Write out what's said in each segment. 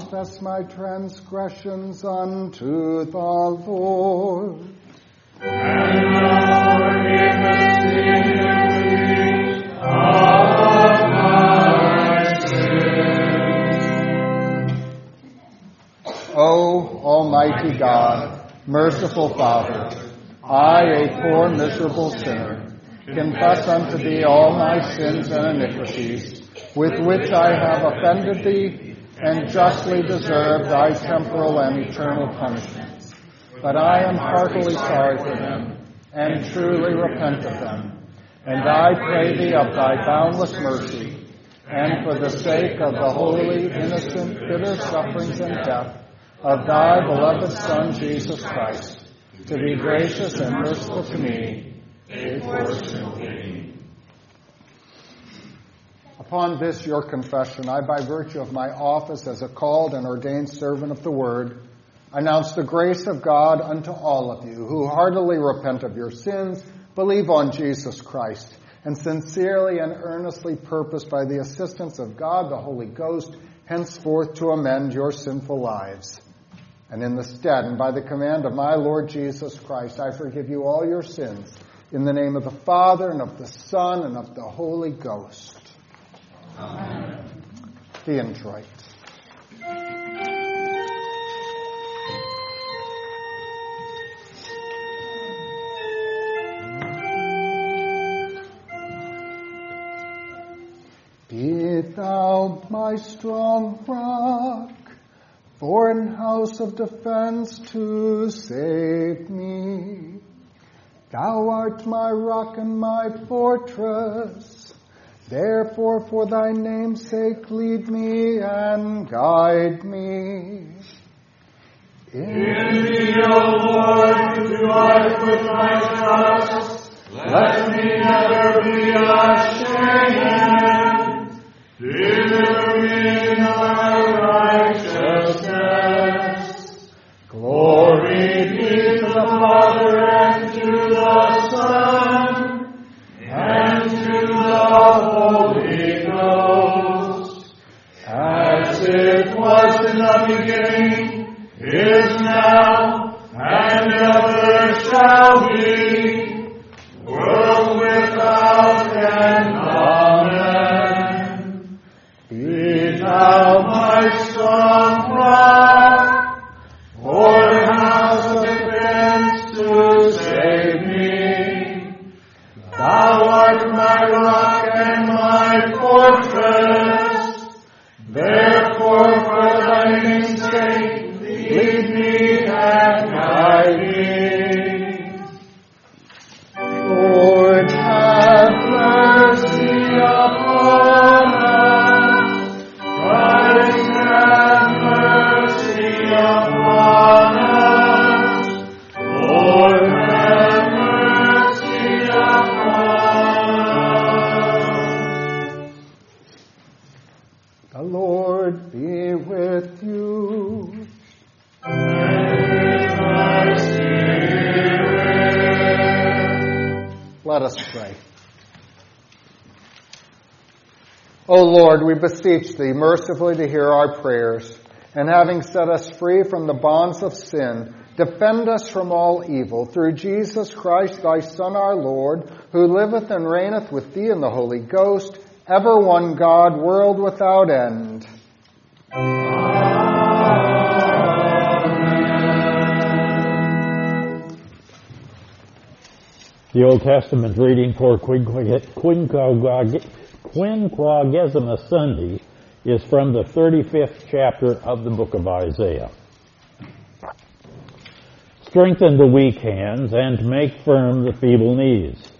Confess my transgressions unto the Lord. O Almighty God, merciful Father, I, a poor miserable sinner, confess unto thee all my sins and iniquities, with which I have offended thee, and justly deserve thy temporal and eternal punishments. But I am heartily sorry for them, and truly repent of them. And I pray thee of thy boundless mercy, and for the sake of the holy, innocent, bitter sufferings and death of thy beloved Son, Jesus Christ, to be gracious and merciful to me, a poor. Upon this your confession, I, by virtue of my office as a called and ordained servant of the word, announce the grace of God unto all of you who heartily repent of your sins, believe on Jesus Christ, and sincerely and earnestly purpose by the assistance of God the Holy Ghost henceforth to amend your sinful lives. And in the stead and by the command of my Lord Jesus Christ, I forgive you all your sins in the name of the Father and of the Son and of the Holy Ghost. Amen. The introit. Be thou my strong rock, foreign house of defense to save me. Thou art my rock and my fortress. Therefore, for thy name's sake, lead me and guide me. In thee, O Lord, do I put my trust. Let me never be ashamed. Deliver me in thy righteousness. Lord, we beseech thee mercifully to hear our prayers, and having set us free from the bonds of sin, defend us from all evil through Jesus Christ, thy Son, our Lord, who liveth and reigneth with thee in the Holy Ghost, ever one God, world without end. The Old Testament reading for Quinquagesima Sunday is from the 35th chapter of the book of Isaiah. Strengthen the weak hands and make firm the feeble knees.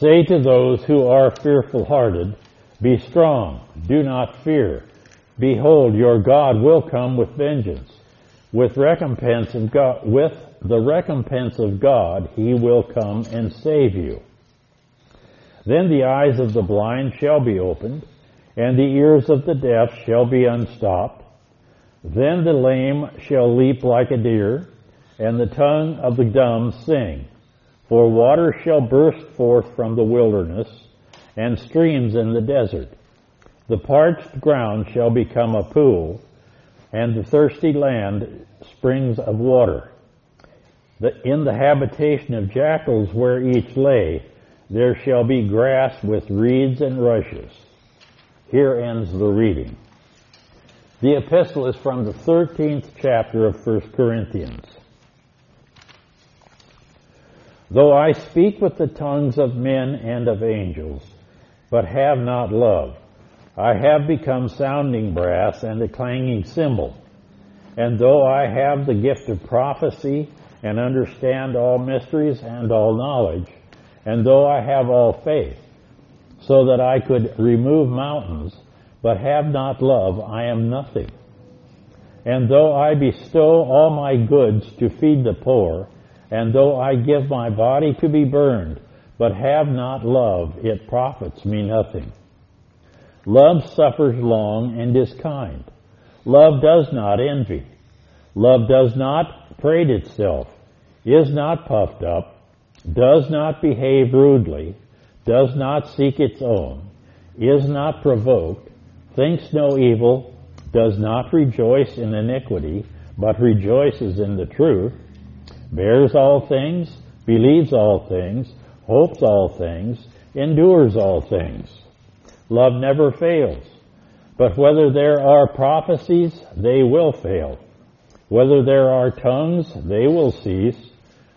Say to those who are fearful hearted, Be strong, do not fear. Behold, your God will come with vengeance. With recompense of God, with the recompense of God, he will come and save you. Then the eyes of the blind shall be opened, and the ears of the deaf shall be unstopped. Then the lame shall leap like a deer, and the tongue of the dumb sing. For water shall burst forth from the wilderness, and streams in the desert. The parched ground shall become a pool, and the thirsty land springs of water. in the habitation of jackals where each lay, there shall be grass with reeds and rushes. Here ends the reading. The epistle is from the 13th chapter of 1 Corinthians. Though I speak with the tongues of men and of angels, but have not love, I have become sounding brass and a clanging cymbal. And though I have the gift of prophecy and understand all mysteries and all knowledge, and though I have all faith, so that I could remove mountains, but have not love, I am nothing. And though I bestow all my goods to feed the poor, and though I give my body to be burned, but have not love, it profits me nothing. Love suffers long and is kind. Love does not envy. Love does not parade itself, is not puffed up, does not behave rudely, does not seek its own, is not provoked, thinks no evil, does not rejoice in iniquity, but rejoices in the truth, bears all things, believes all things, hopes all things, endures all things. Love never fails. But whether there are prophecies, they will fail. Whether there are tongues, they will cease.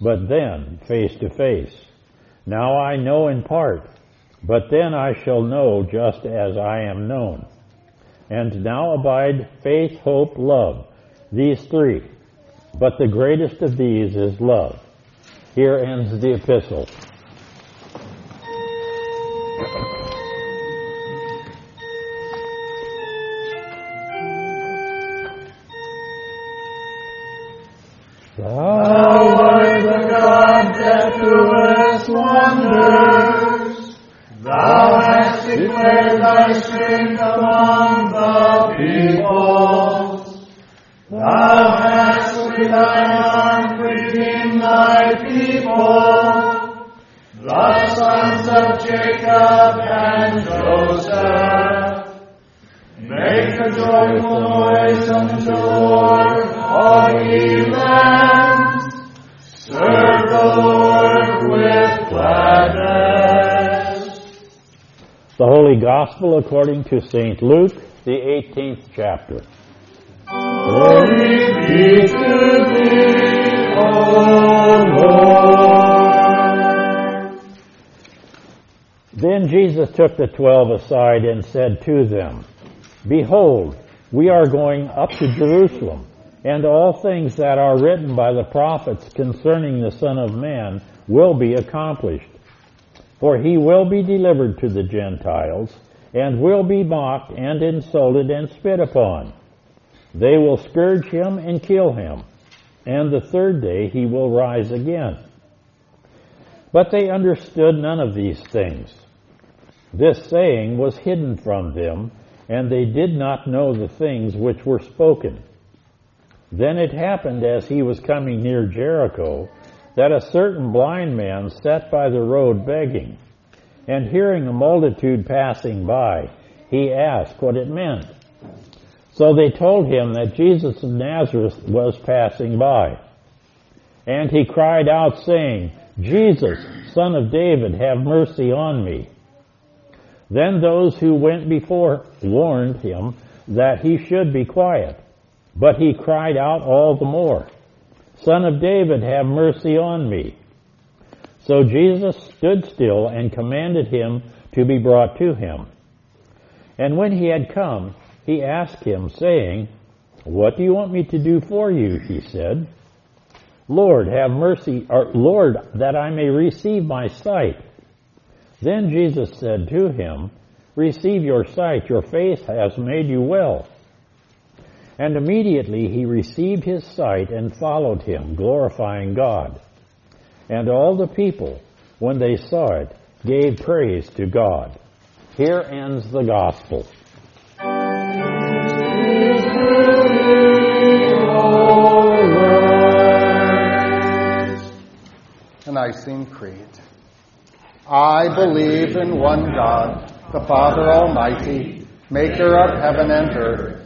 but then face to face. Now I know in part, but then I shall know just as I am known. And now abide faith, hope, love, these three. But the greatest of these is love. Here ends the epistle. Gospel according to St. Luke, the 18th chapter. Glory be to thee, O Lord. Then Jesus took the twelve aside and said to them, Behold, we are going up to Jerusalem, and all things that are written by the prophets concerning the Son of Man will be accomplished. For he will be delivered to the Gentiles, and will be mocked and insulted and spit upon. They will scourge him and kill him, and the third day he will rise again. But they understood none of these things. This saying was hidden from them, and they did not know the things which were spoken. Then it happened as he was coming near Jericho that a certain blind man sat by the road begging, and hearing a multitude passing by, he asked what it meant. So they told him that Jesus of Nazareth was passing by. And he cried out saying, Jesus, son of David, have mercy on me. Then those who went before warned him that he should be quiet. But he cried out all the more, Son of David, have mercy on me. So Jesus stood still and commanded him to be brought to him. And when he had come, he asked him, saying, What do you want me to do for you? He said. Lord, have mercy, or Lord, that I may receive my sight. Then Jesus said to him, Receive your sight, your faith has made you well. And immediately he received his sight and followed him, glorifying God. And all the people, when they saw it, gave praise to God. Here ends the gospel. Nicene Creed. I believe in one God, the Father Almighty, maker of heaven and earth,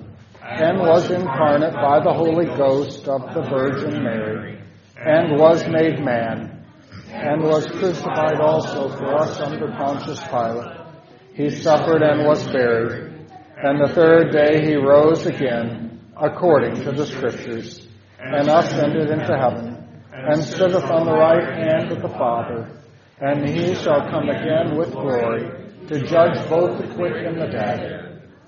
and was incarnate by the Holy Ghost of the Virgin Mary, and was made man, and was crucified also for us under Pontius Pilate. He suffered and was buried, and the third day he rose again, according to the Scriptures, and ascended into heaven, and sitteth on the right hand of the Father, and he shall come again with glory to judge both the quick and the dead,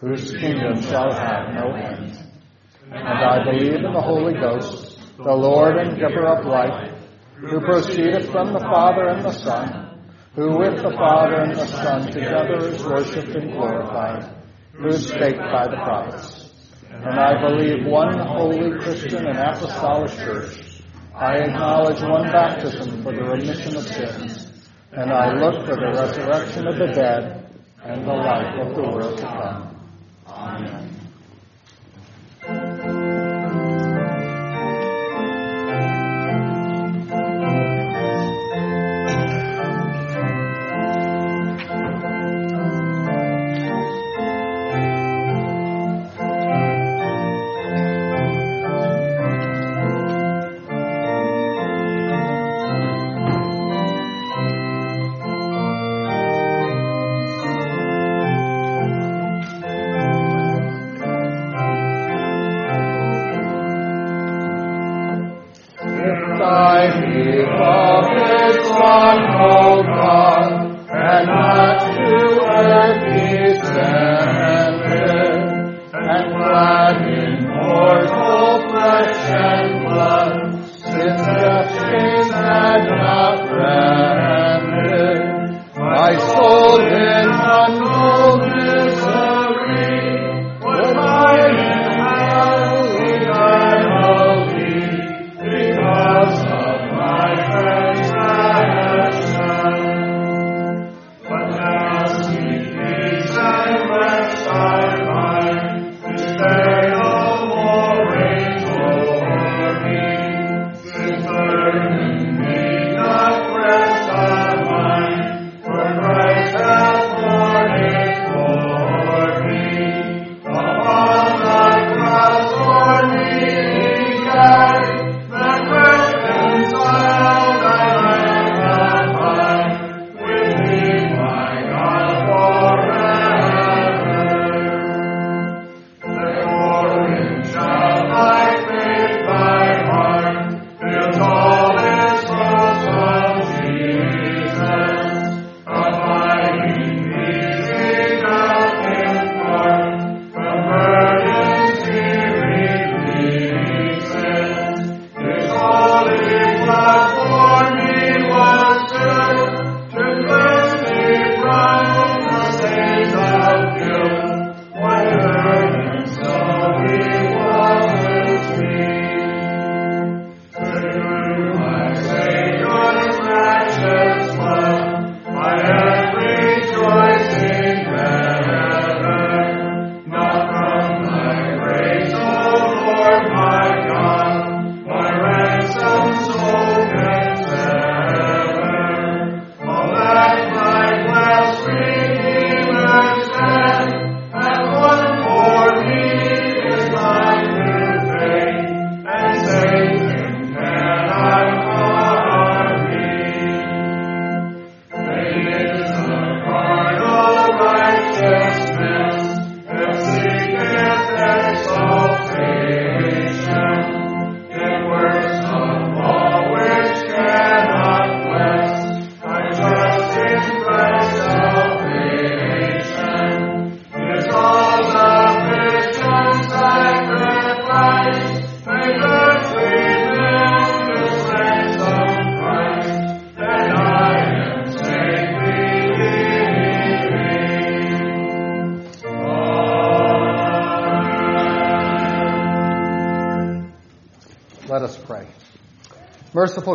whose kingdom shall have no end. And I believe in the Holy Ghost, the Lord and giver of life, who proceedeth from the Father and the Son, who with the Father and the Son together is worshipped and glorified, who spake by the prophets. And I believe one holy Christian and apostolic church. I acknowledge one baptism for the remission of sins, and I look for the resurrection of the dead and the life of the world to come. Amen.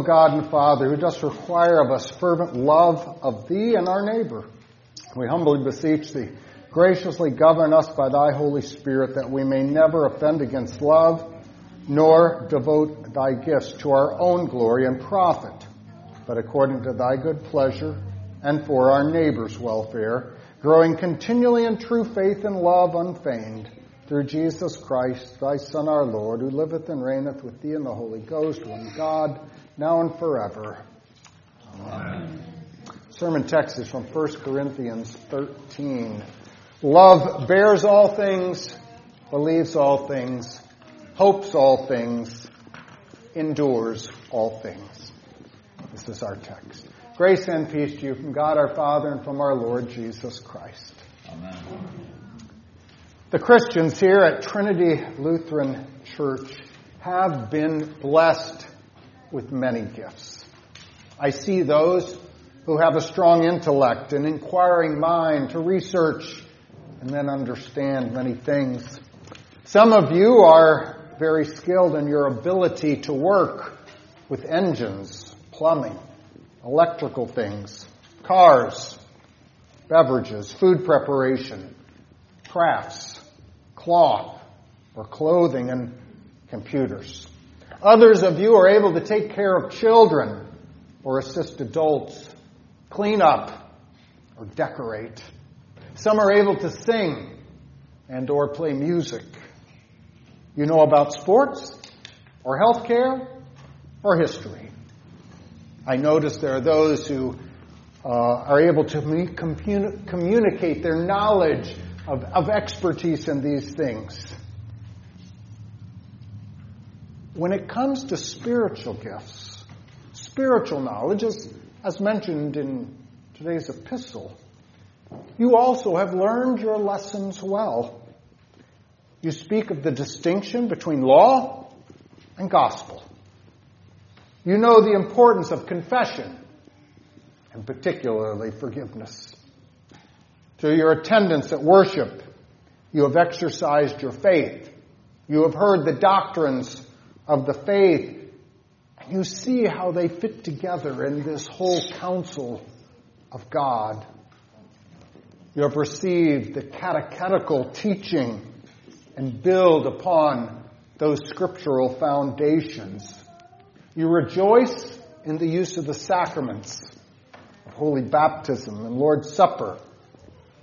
God and Father, who dost require of us fervent love of Thee and our neighbor, we humbly beseech Thee, graciously govern us by Thy Holy Spirit, that we may never offend against love, nor devote Thy gifts to our own glory and profit, but according to Thy good pleasure and for our neighbor's welfare, growing continually in true faith and love unfeigned through Jesus Christ, thy Son, our Lord, who liveth and reigneth with thee in the Holy Ghost, one God, now and forever. Amen. Sermon text is from 1 Corinthians 13. Love bears all things, believes all things, hopes all things, endures all things. This is our text. Grace and peace to you from God our Father and from our Lord Jesus Christ. Amen. The Christians here at Trinity Lutheran Church have been blessed with many gifts. I see those who have a strong intellect, an inquiring mind to research and then understand many things. Some of you are very skilled in your ability to work with engines, plumbing, electrical things, cars, beverages, food preparation, crafts cloth or clothing and computers. Others of you are able to take care of children or assist adults, clean up or decorate. Some are able to sing and or play music. You know about sports or healthcare or history. I notice there are those who uh, are able to communicate their knowledge of, of expertise in these things. When it comes to spiritual gifts, spiritual knowledge, as, as mentioned in today's epistle, you also have learned your lessons well. You speak of the distinction between law and gospel. You know the importance of confession, and particularly forgiveness. Through your attendance at worship, you have exercised your faith. You have heard the doctrines of the faith. You see how they fit together in this whole counsel of God. You have received the catechetical teaching and build upon those scriptural foundations. You rejoice in the use of the sacraments of holy baptism and Lord's Supper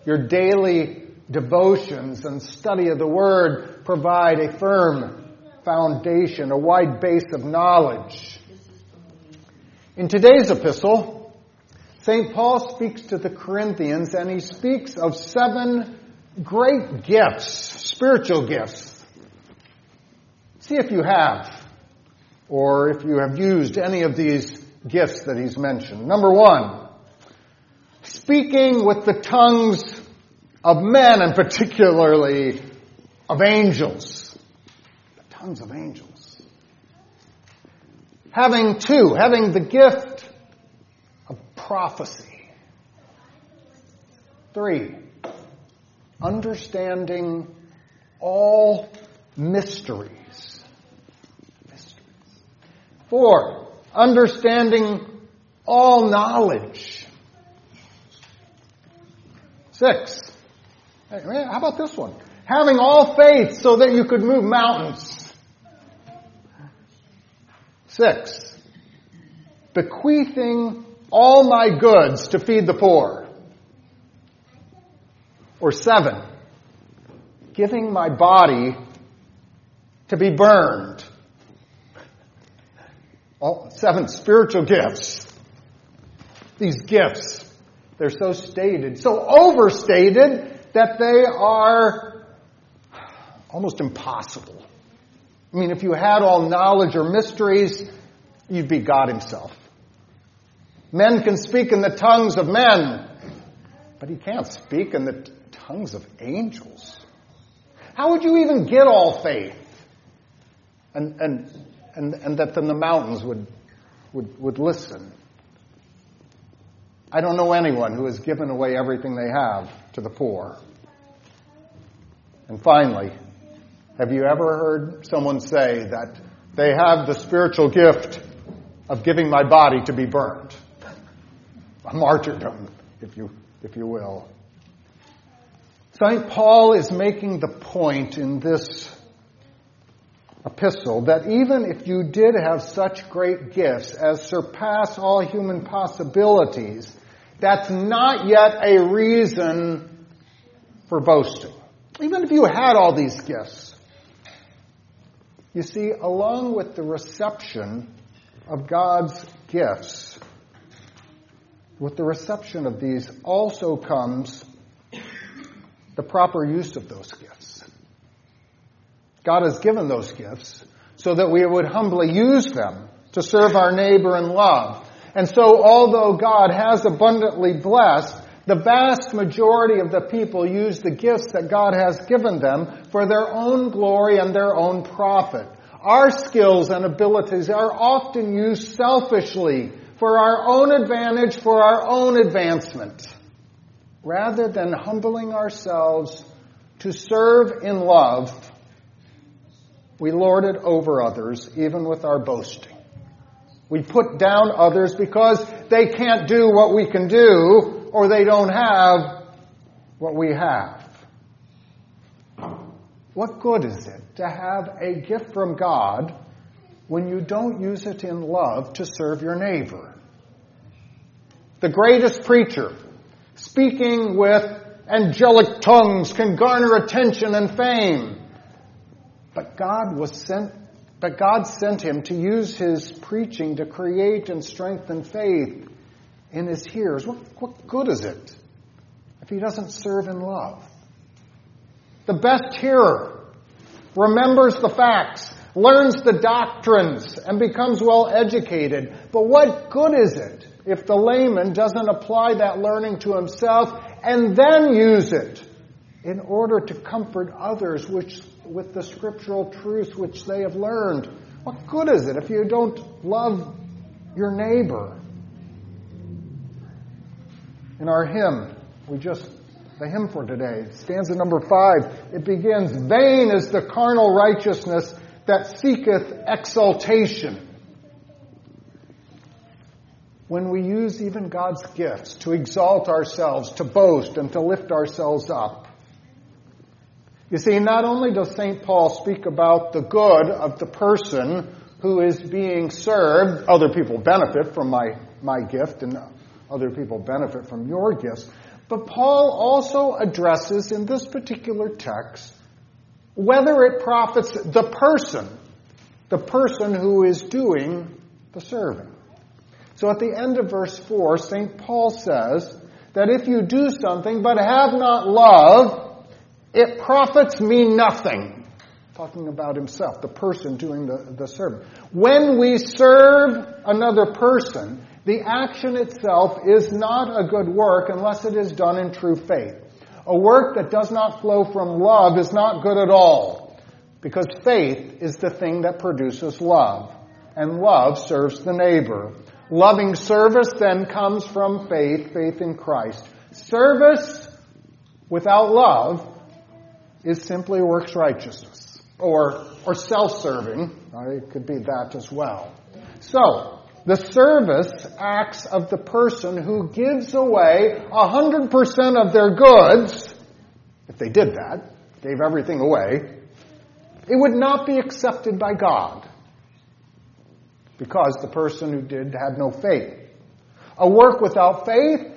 your daily devotions and study of the Word provide a firm foundation, a wide base of knowledge. In today's epistle, St. Paul speaks to the Corinthians and he speaks of seven great gifts, spiritual gifts. See if you have, or if you have used any of these gifts that he's mentioned. Number one, speaking with the tongues of men and particularly of angels. Of angels. Having two, having the gift of prophecy. Three, understanding all mysteries. mysteries. Four, understanding all knowledge. Six. How about this one? Having all faith so that you could move mountains. Six. Bequeathing all my goods to feed the poor. Or seven. Giving my body to be burned. All seven spiritual gifts. These gifts they're so stated, so overstated that they are almost impossible. I mean, if you had all knowledge or mysteries, you'd be God Himself. Men can speak in the tongues of men, but He can't speak in the tongues of angels. How would you even get all faith? And, and, and, and that then the mountains would, would, would listen. I don't know anyone who has given away everything they have to the poor. And finally, have you ever heard someone say that they have the spiritual gift of giving my body to be burned. A martyrdom, if you, if you will. St. Paul is making the point in this epistle that even if you did have such great gifts as surpass all human possibilities, that's not yet a reason for boasting. Even if you had all these gifts. You see, along with the reception of God's gifts, with the reception of these also comes the proper use of those gifts. God has given those gifts so that we would humbly use them to serve our neighbor in love. And so although God has abundantly blessed, the vast majority of the people use the gifts that God has given them for their own glory and their own profit. Our skills and abilities are often used selfishly for our own advantage, for our own advancement, rather than humbling ourselves to serve in love. We lord it over others, even with our boasting. We put down others because they can't do what we can do, or they don't have what we have. What good is it to have a gift from God when you don't use it in love to serve your neighbor? The greatest preacher, speaking with angelic tongues, can garner attention and fame. But God was sent but God sent him to use his preaching to create and strengthen faith in his hearers. What, what good is it if he doesn't serve in love? The best hearer remembers the facts, learns the doctrines, and becomes well educated. But what good is it if the layman doesn't apply that learning to himself and then use it in order to comfort others which, with the scriptural truths which they have learned? What good is it if you don't love your neighbor? In our hymn, we just, the hymn for today, stanza number five, it begins, Vain is the carnal righteousness that seeketh exaltation. When we use even God's gifts to exalt ourselves, to boast, and to lift ourselves up. You see, not only does St. Paul speak about the good of the person who is being served, other people benefit from my, my gift and other people benefit from your gifts. But Paul also addresses in this particular text whether it profits the person, the person who is doing the serving. So at the end of verse 4, St. Paul says that if you do something but have not love, it profits me nothing. Talking about himself, the person doing the, the serving. When we serve another person, the action itself is not a good work unless it is done in true faith. A work that does not flow from love is not good at all, because faith is the thing that produces love, and love serves the neighbor. Loving service then comes from faith, faith in Christ. Service without love is simply works righteousness, or, or self-serving. It could be that as well. So, the service acts of the person who gives away 100% of their goods, if they did that, gave everything away, it would not be accepted by God because the person who did had no faith. A work without faith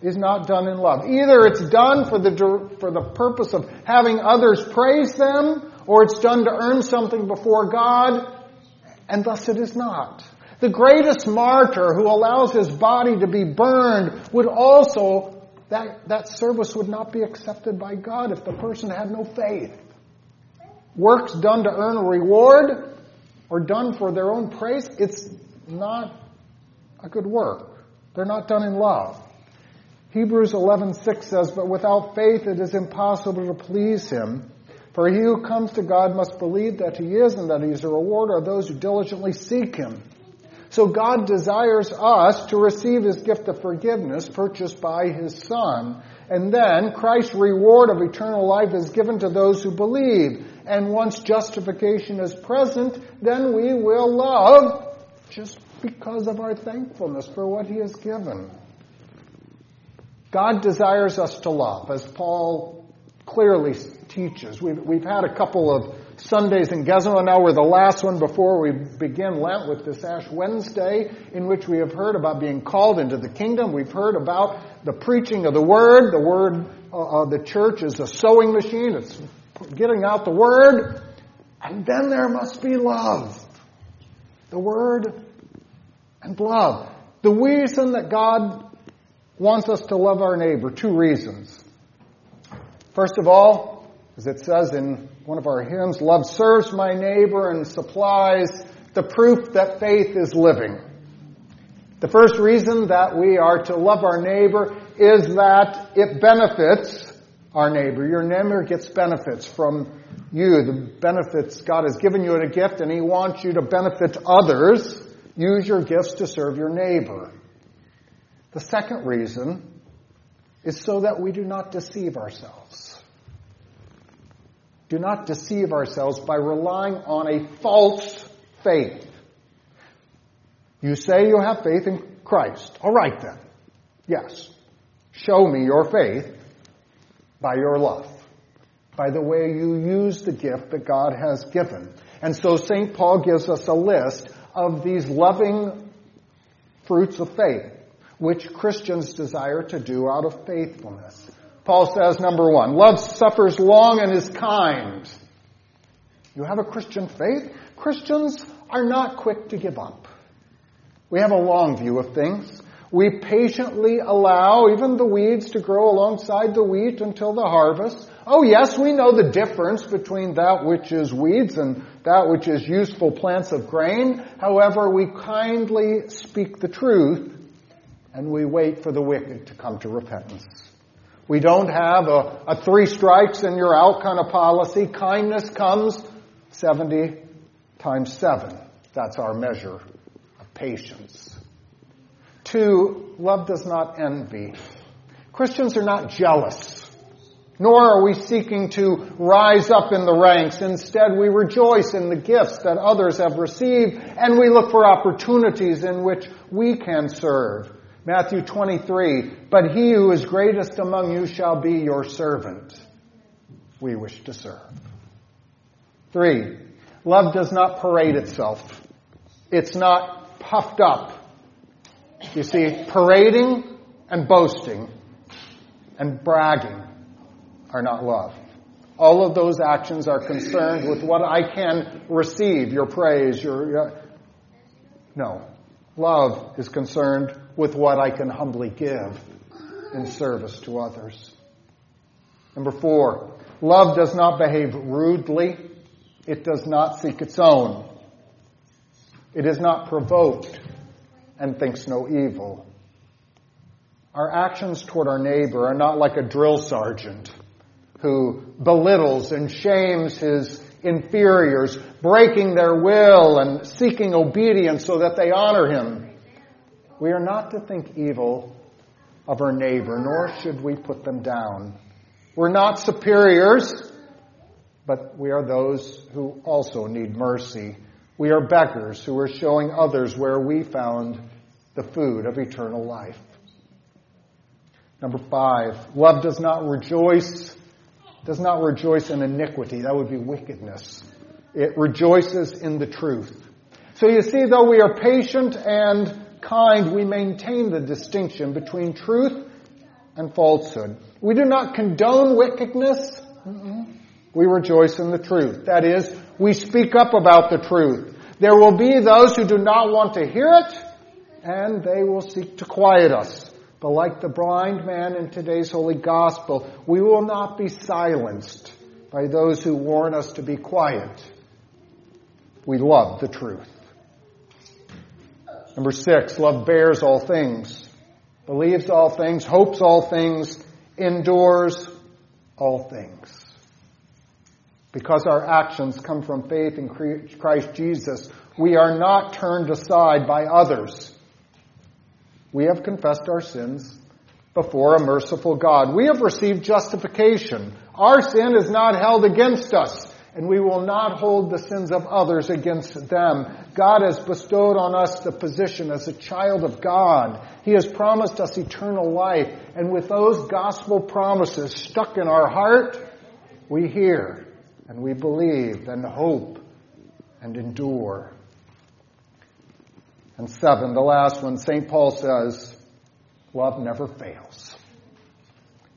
is not done in love. Either it's done for the, for the purpose of having others praise them, or it's done to earn something before God, and thus it is not. The greatest martyr who allows his body to be burned would also, that, that service would not be accepted by God if the person had no faith. Works done to earn a reward or done for their own praise, it's not a good work. They're not done in love. Hebrews 11:6 says, "But without faith it is impossible to please him, for he who comes to God must believe that he is and that he is a rewarder of those who diligently seek him." So God desires us to receive His gift of forgiveness purchased by His Son. And then Christ's reward of eternal life is given to those who believe. And once justification is present, then we will love just because of our thankfulness for what He has given. God desires us to love, as Paul clearly teaches. We've, we've had a couple of Sundays in Gizmo. Now we're the last one before we begin Lent with this Ash Wednesday, in which we have heard about being called into the kingdom. We've heard about the preaching of the Word. The Word, uh, the church is a sowing machine. It's getting out the Word. And then there must be love. The Word and love. The reason that God wants us to love our neighbor, two reasons. First of all, as it says in one of our hymns, love serves my neighbor and supplies the proof that faith is living. The first reason that we are to love our neighbor is that it benefits our neighbor. Your neighbor gets benefits from you. The benefits God has given you in a gift and He wants you to benefit others. Use your gifts to serve your neighbor. The second reason is so that we do not deceive ourselves. Do not deceive ourselves by relying on a false faith. You say you have faith in Christ. All right then. Yes. Show me your faith by your love, by the way you use the gift that God has given. And so St. Paul gives us a list of these loving fruits of faith which Christians desire to do out of faithfulness. Paul says, number one, love suffers long and is kind. You have a Christian faith? Christians are not quick to give up. We have a long view of things. We patiently allow even the weeds to grow alongside the wheat until the harvest. Oh yes, we know the difference between that which is weeds and that which is useful plants of grain. However, we kindly speak the truth and we wait for the wicked to come to repentance. We don't have a, a three strikes and you're out kind of policy. Kindness comes 70 times 7. That's our measure of patience. Two, love does not envy. Christians are not jealous. Nor are we seeking to rise up in the ranks. Instead, we rejoice in the gifts that others have received and we look for opportunities in which we can serve. Matthew 23, but he who is greatest among you shall be your servant. We wish to serve. Three, love does not parade itself. It's not puffed up. You see, parading and boasting and bragging are not love. All of those actions are concerned with what I can receive, your praise, your, your no. Love is concerned with what I can humbly give in service to others. Number four, love does not behave rudely. It does not seek its own. It is not provoked and thinks no evil. Our actions toward our neighbor are not like a drill sergeant who belittles and shames his inferiors, breaking their will and seeking obedience so that they honor him. We are not to think evil of our neighbor, nor should we put them down. We're not superiors, but we are those who also need mercy. We are beggars who are showing others where we found the food of eternal life. Number five, love does not rejoice does not rejoice in iniquity. That would be wickedness. It rejoices in the truth. So you see, though we are patient and kind, we maintain the distinction between truth and falsehood. We do not condone wickedness. We rejoice in the truth. That is, we speak up about the truth. There will be those who do not want to hear it, and they will seek to quiet us. But like the blind man in today's holy gospel, we will not be silenced by those who warn us to be quiet. We love the truth. Number six, love bears all things, believes all things, hopes all things, endures all things. Because our actions come from faith in Christ Jesus, We are not turned aside by others. We have confessed our sins before a merciful God. We have received justification. Our sin is not held against us, and we will not hold the sins of others against them. God has bestowed on us the position as a child of God. He has promised us eternal life, and with those gospel promises stuck in our heart, we hear and we believe and hope and endure. And seven, the last one, St. Paul says, love never fails.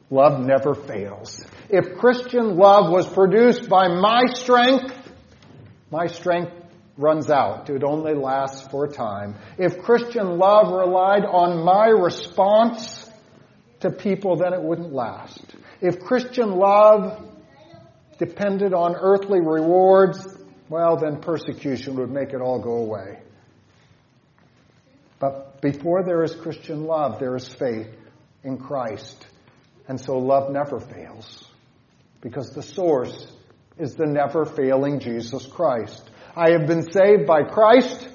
Love never fails. If Christian love was produced by my strength, my strength runs out. It only lasts for a time. If Christian love relied on my response to people, then it wouldn't last. If Christian love depended on earthly rewards, well, then persecution would make it all go away. But before there is Christian love, there is faith in Christ. And so love never fails because the source is the never failing Jesus Christ. I have been saved by Christ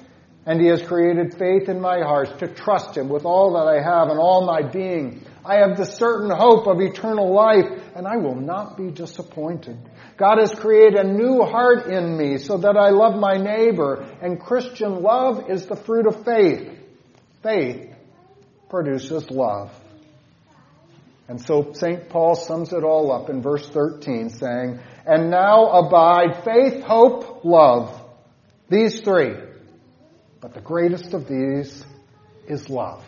and He has created faith in my heart to trust Him with all that I have and all my being. I have the certain hope of eternal life and I will not be disappointed. God has created a new heart in me so that I love my neighbor and Christian love is the fruit of faith. Faith produces love. And so St. Paul sums it all up in verse 13 saying, And now abide faith, hope, love. These three. But the greatest of these is love.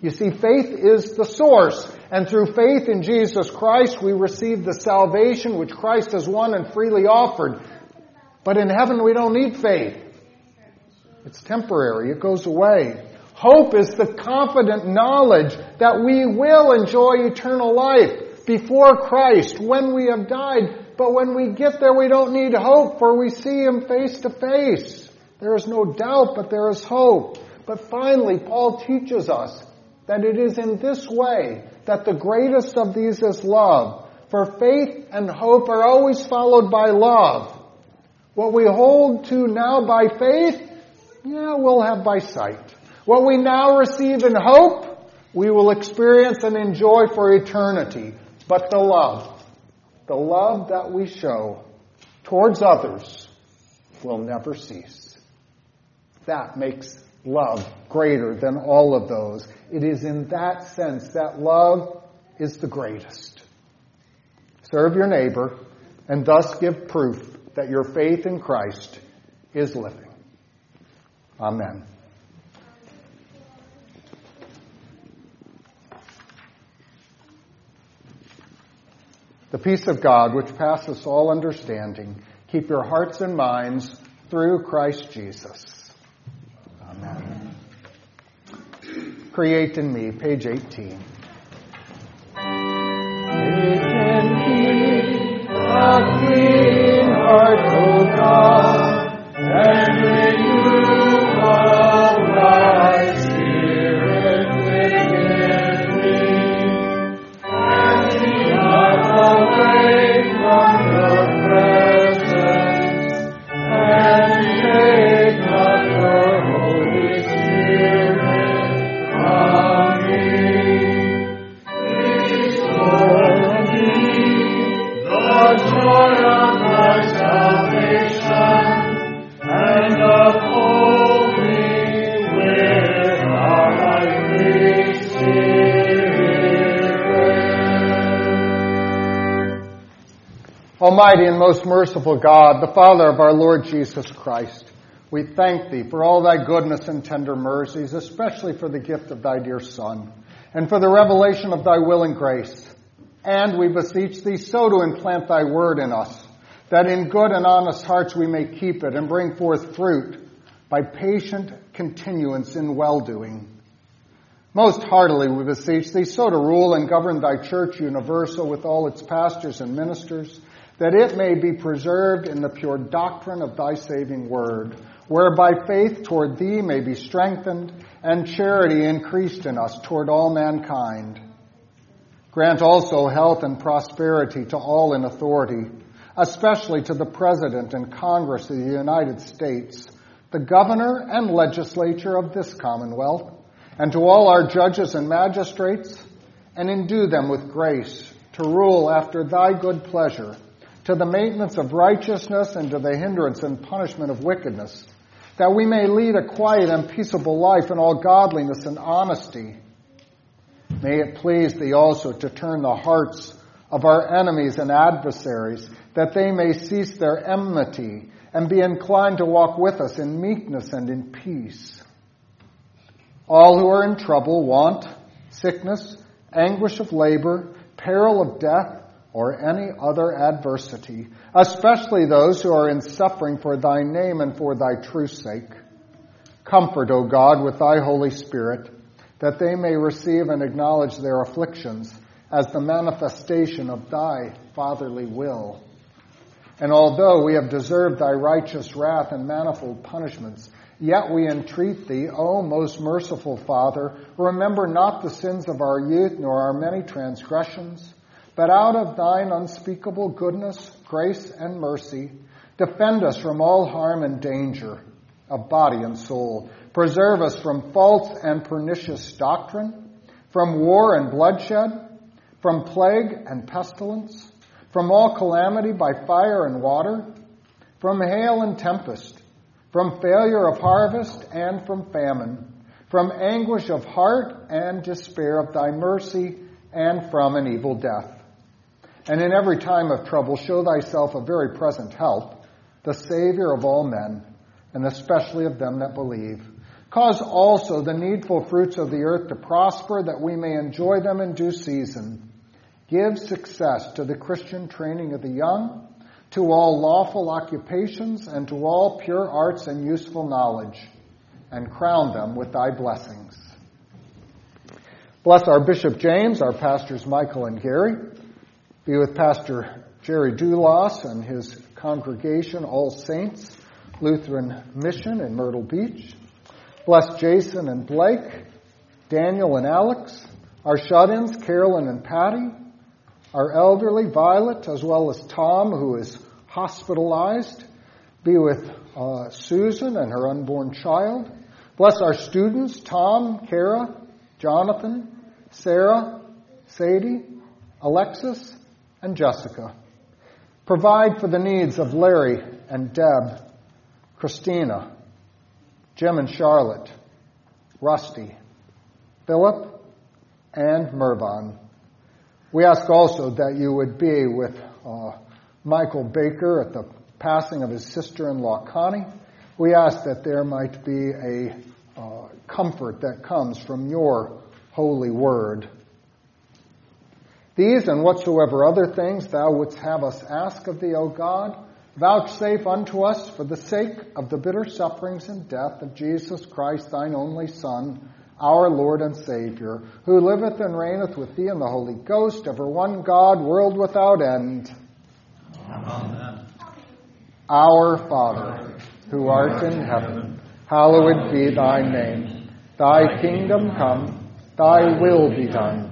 You see, faith is the source. And through faith in Jesus Christ, we receive the salvation which Christ has won and freely offered. But in heaven, we don't need faith. It's temporary. It goes away. Hope is the confident knowledge that we will enjoy eternal life before Christ when we have died. But when we get there, we don't need hope, for we see Him face to face. There is no doubt, but there is hope. But finally, Paul teaches us that it is in this way that the greatest of these is love. For faith and hope are always followed by love. What we hold to now by faith, yeah, we'll have by sight. What we now receive in hope, we will experience and enjoy for eternity. But the love, the love that we show towards others will never cease. That makes love greater than all of those. It is in that sense that love is the greatest. Serve your neighbor and thus give proof that your faith in Christ is living. Amen. The peace of God, which passes all understanding, keep your hearts and minds through Christ Jesus. Amen. Create in me, page 18. Almighty and most merciful God, the Father of our Lord Jesus Christ, we thank Thee for all Thy goodness and tender mercies, especially for the gift of Thy dear Son, and for the revelation of Thy will and grace. And we beseech Thee so to implant Thy word in us, that in good and honest hearts we may keep it and bring forth fruit by patient continuance in well-doing. Most heartily we beseech Thee so to rule and govern Thy church universal with all its pastors and ministers, that it may be preserved in the pure doctrine of thy saving word, whereby faith toward thee may be strengthened and charity increased in us toward all mankind. Grant also health and prosperity to all in authority, especially to the President and Congress of the United States, the governor and legislature of this commonwealth, and to all our judges and magistrates, and endue them with grace to rule after thy good pleasure, to the maintenance of righteousness and to the hindrance and punishment of wickedness, that we may lead a quiet and peaceable life in all godliness and honesty. May it please thee also to turn the hearts of our enemies and adversaries, that they may cease their enmity and be inclined to walk with us in meekness and in peace. All who are in trouble, want, sickness, anguish of labor, peril of death, or any other adversity, especially those who are in suffering for thy name and for thy true sake. Comfort, O God, with thy Holy Spirit, that they may receive and acknowledge their afflictions as the manifestation of thy fatherly will. And although we have deserved thy righteous wrath and manifold punishments, yet we entreat thee, O most merciful Father, remember not the sins of our youth nor our many transgressions, but out of thine unspeakable goodness, grace, and mercy, defend us from all harm and danger of body and soul. Preserve us from false and pernicious doctrine, from war and bloodshed, from plague and pestilence, from all calamity by fire and water, from hail and tempest, from failure of harvest and from famine, from anguish of heart and despair of thy mercy, and from an evil death. And in every time of trouble, show thyself a very present help, the Savior of all men, and especially of them that believe. Cause also the needful fruits of the earth to prosper, that we may enjoy them in due season. Give success to the Christian training of the young, to all lawful occupations, and to all pure arts and useful knowledge, and crown them with thy blessings. Bless our Bishop James, our pastors Michael and Gary. Be with Pastor Jerry Dulas and his congregation, All Saints Lutheran Mission in Myrtle Beach. Bless Jason and Blake, Daniel and Alex, our shut ins, Carolyn and Patty, our elderly, Violet, as well as Tom, who is hospitalized. Be with uh, Susan and her unborn child. Bless our students, Tom, Kara, Jonathan, Sarah, Sadie, Alexis, and Jessica. Provide for the needs of Larry and Deb, Christina, Jim and Charlotte, Rusty, Philip, and Mervon. We ask also that you would be with uh, Michael Baker at the passing of his sister-in-law Connie. We ask that there might be a uh, comfort that comes from your holy word. These and whatsoever other things thou wouldst have us ask of thee, O God, vouchsafe unto us for the sake of the bitter sufferings and death of Jesus Christ, thine only Son, our Lord and Savior, who liveth and reigneth with thee in the Holy Ghost, ever one God, world without end. Amen. Our Father, who art in heaven, hallowed be thy name. Thy kingdom come, thy will be done,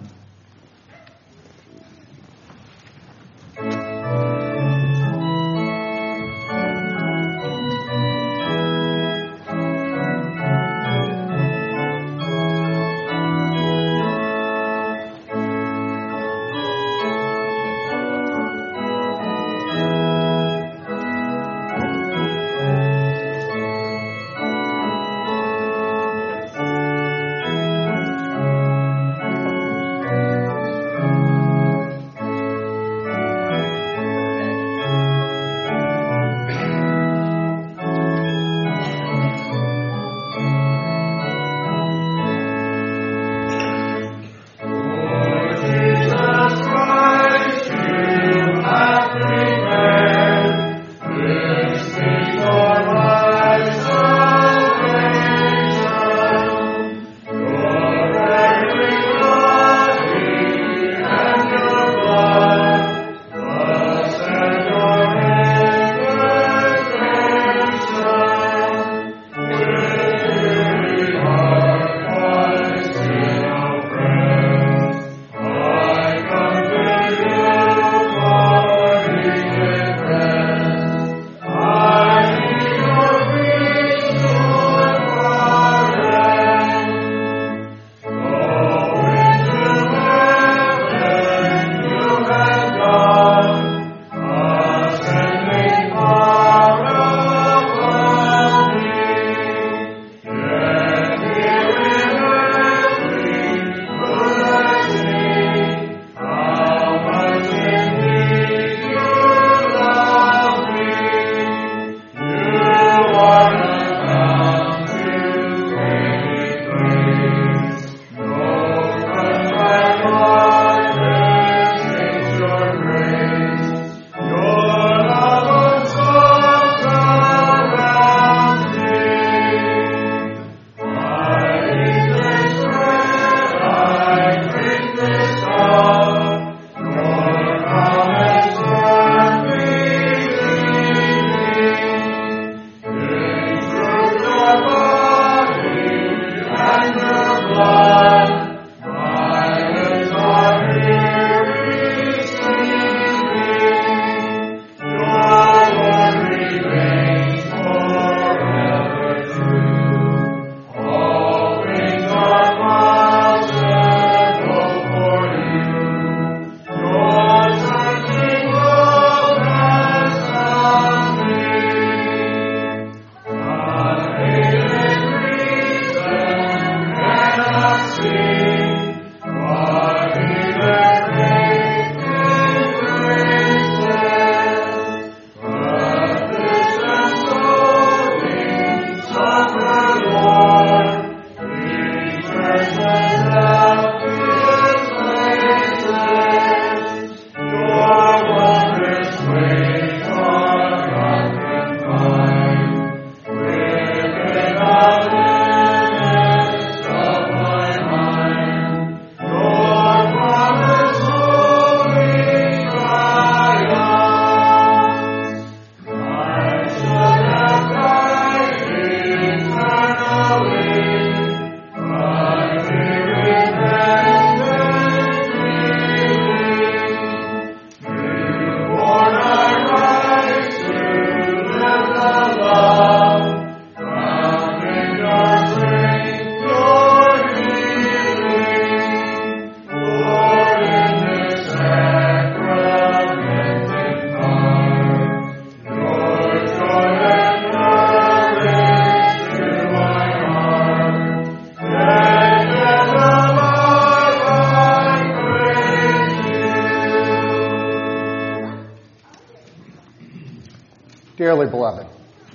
Dearly beloved,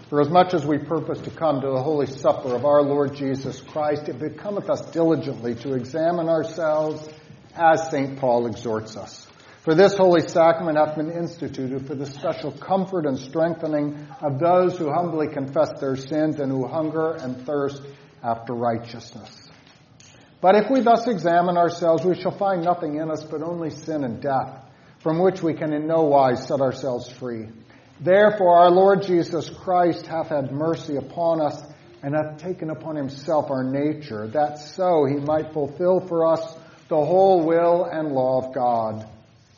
for as much as we purpose to come to the holy supper of our Lord Jesus Christ, it becometh us diligently to examine ourselves as St. Paul exhorts us. For this holy sacrament hath been instituted for the special comfort and strengthening of those who humbly confess their sins and who hunger and thirst after righteousness. But if we thus examine ourselves, we shall find nothing in us but only sin and death, from which we can in no wise set ourselves free. Therefore, our Lord Jesus Christ hath had mercy upon us and hath taken upon himself our nature, that so he might fulfill for us the whole will and law of God,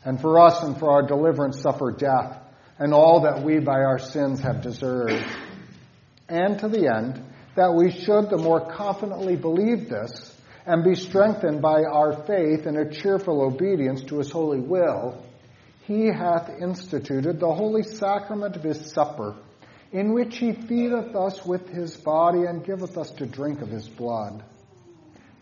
and for us and for our deliverance suffer death, and all that we by our sins have deserved. And to the end, that we should the more confidently believe this, and be strengthened by our faith in a cheerful obedience to his holy will, he hath instituted the holy sacrament of his supper, in which he feedeth us with his body and giveth us to drink of his blood.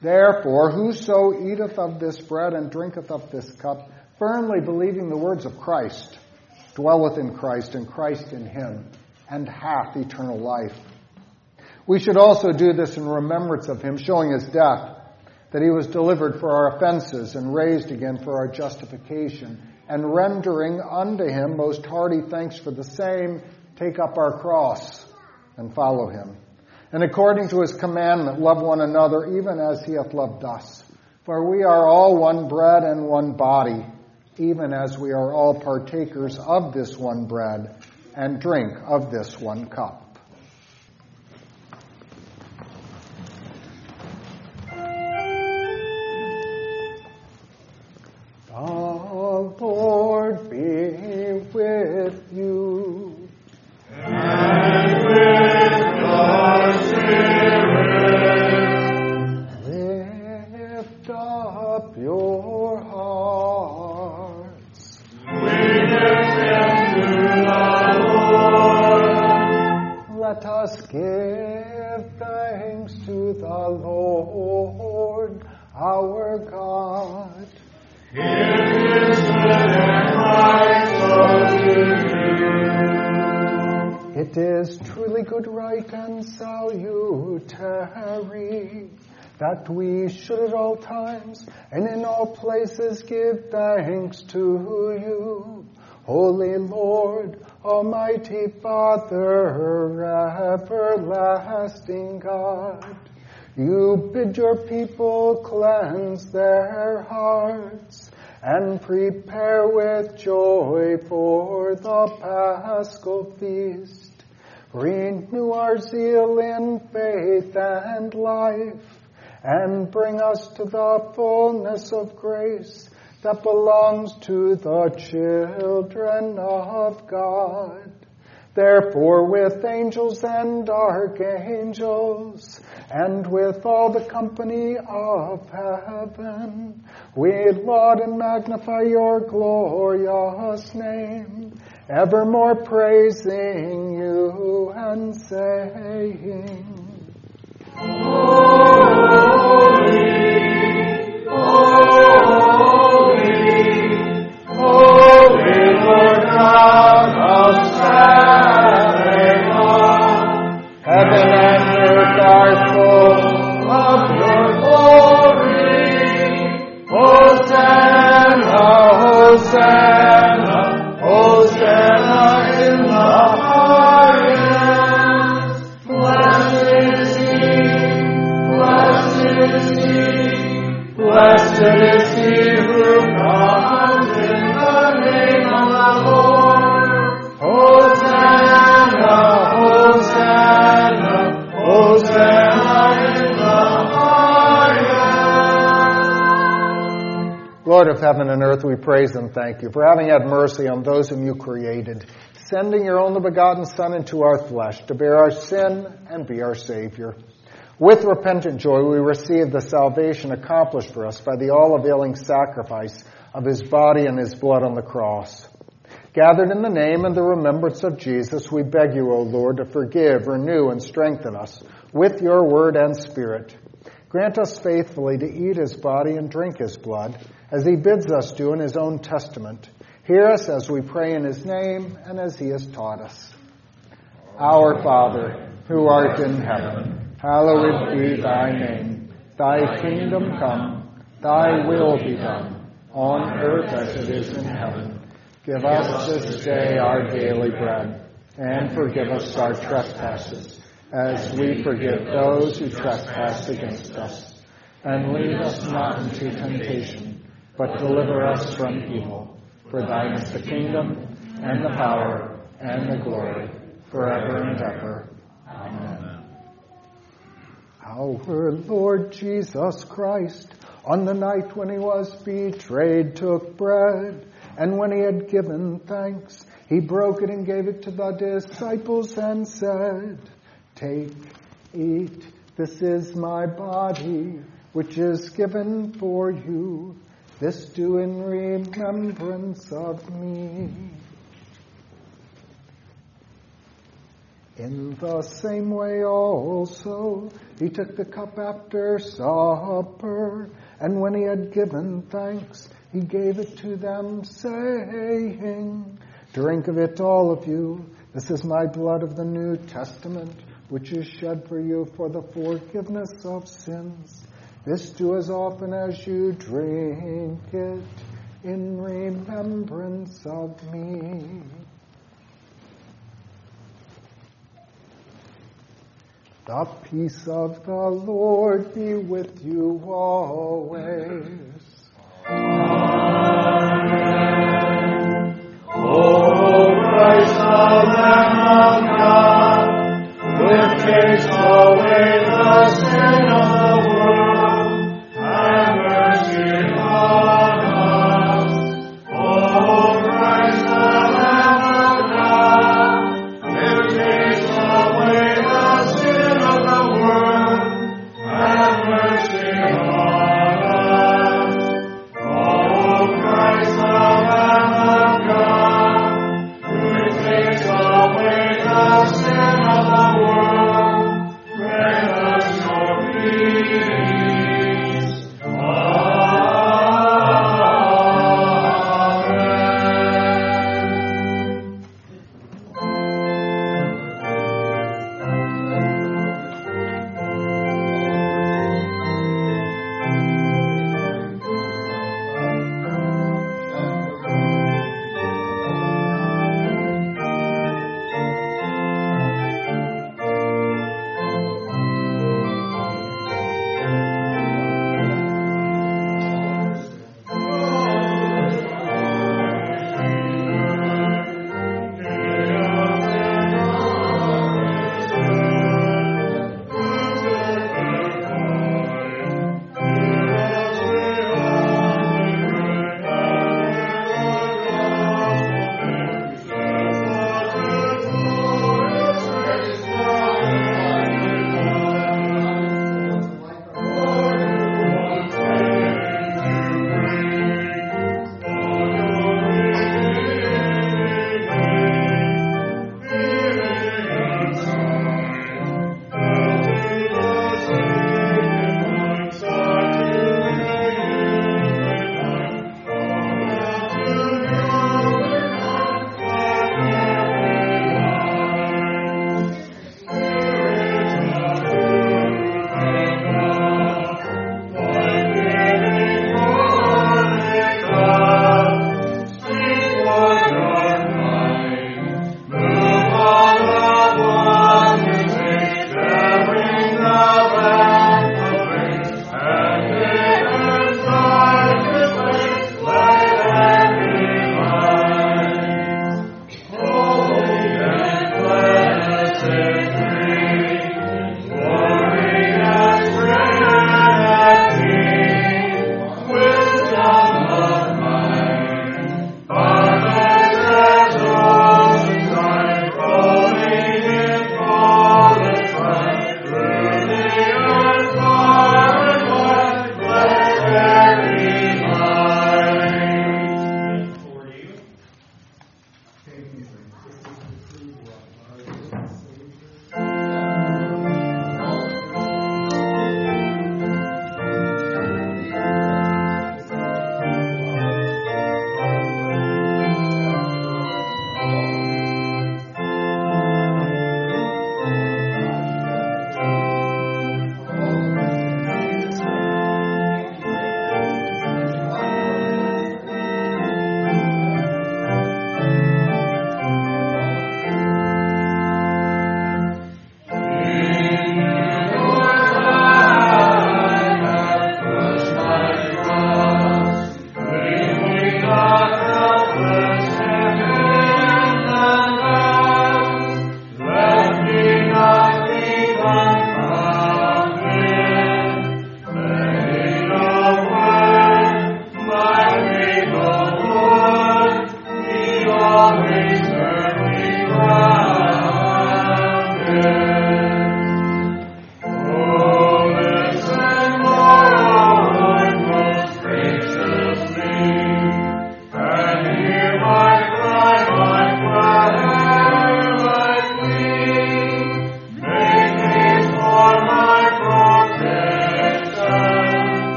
Therefore, whoso eateth of this bread and drinketh of this cup, firmly believing the words of Christ, dwelleth in Christ, and Christ in him, and hath eternal life. We should also do this in remembrance of him, showing his death, that he was delivered for our offenses and raised again for our justification and rendering unto him most hearty thanks for the same, take up our cross and follow him. And according to his commandment, love one another even as he hath loved us. For we are all one bread and one body, even as we are all partakers of this one bread and drink of this one cup. You bid your people cleanse their hearts and prepare with joy for the paschal feast. Renew our zeal in faith and life and bring us to the fullness of grace that belongs to the children of God. Therefore, with angels and archangels, and with all the company of heaven, we laud and magnify your glorious name, evermore praising you and saying, Holy holy, holy Lord God of Sabaoth, Heaven and earth are full of your glory. Hosanna, Hosanna, Hosanna in the highest. Blessed is he, blessed is he, blessed is Lord of heaven and earth, we praise and thank you for having had mercy on those whom you created, sending your only begotten Son into our flesh to bear our sin and be our Savior. With repentant joy, we receive the salvation accomplished for us by the all availing sacrifice of his body and his blood on the cross. Gathered in the name and the remembrance of Jesus, we beg you, O Lord, to forgive, renew, and strengthen us with your word and spirit. Grant us faithfully to eat his body and drink his blood, as he bids us do in his own testament. Hear us as we pray in his name and as he has taught us. Our Father, who art in heaven, hallowed be thy name. Thy kingdom come, thy will be done, on earth as it is in heaven. Give us this day our daily bread, and forgive us our trespasses, as we forgive those who trespass against us. And lead us not into temptation, but deliver us from evil. For thine is the kingdom, and the power, and the glory, forever and ever. Amen. Our Lord Jesus Christ, on the night when he was betrayed, took bread, and when he had given thanks, he broke it and gave it to the disciples and said, Take, eat, this is my body, which is given for you. This do in remembrance of me. In the same way also, he took the cup after supper, and when he had given thanks, he gave it to them, saying, Drink of it, all of you. This is my blood of the New Testament, which is shed for you for the forgiveness of sins. This do as often as you drink it in remembrance of me. The peace of the Lord be with you always. Amen. O Christ, the Lamb of God, takes away the sin of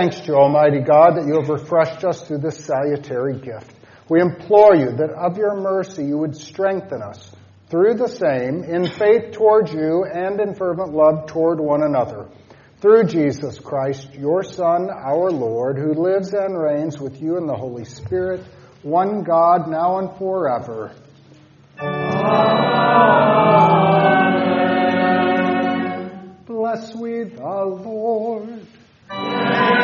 thanks to you, Almighty God, that you have refreshed us through this salutary gift. We implore you that of your mercy you would strengthen us through the same in faith towards you and in fervent love toward one another. Through Jesus Christ, your Son, our Lord, who lives and reigns with you in the Holy Spirit, one God, now and forever. Amen. Bless we the Lord. Lord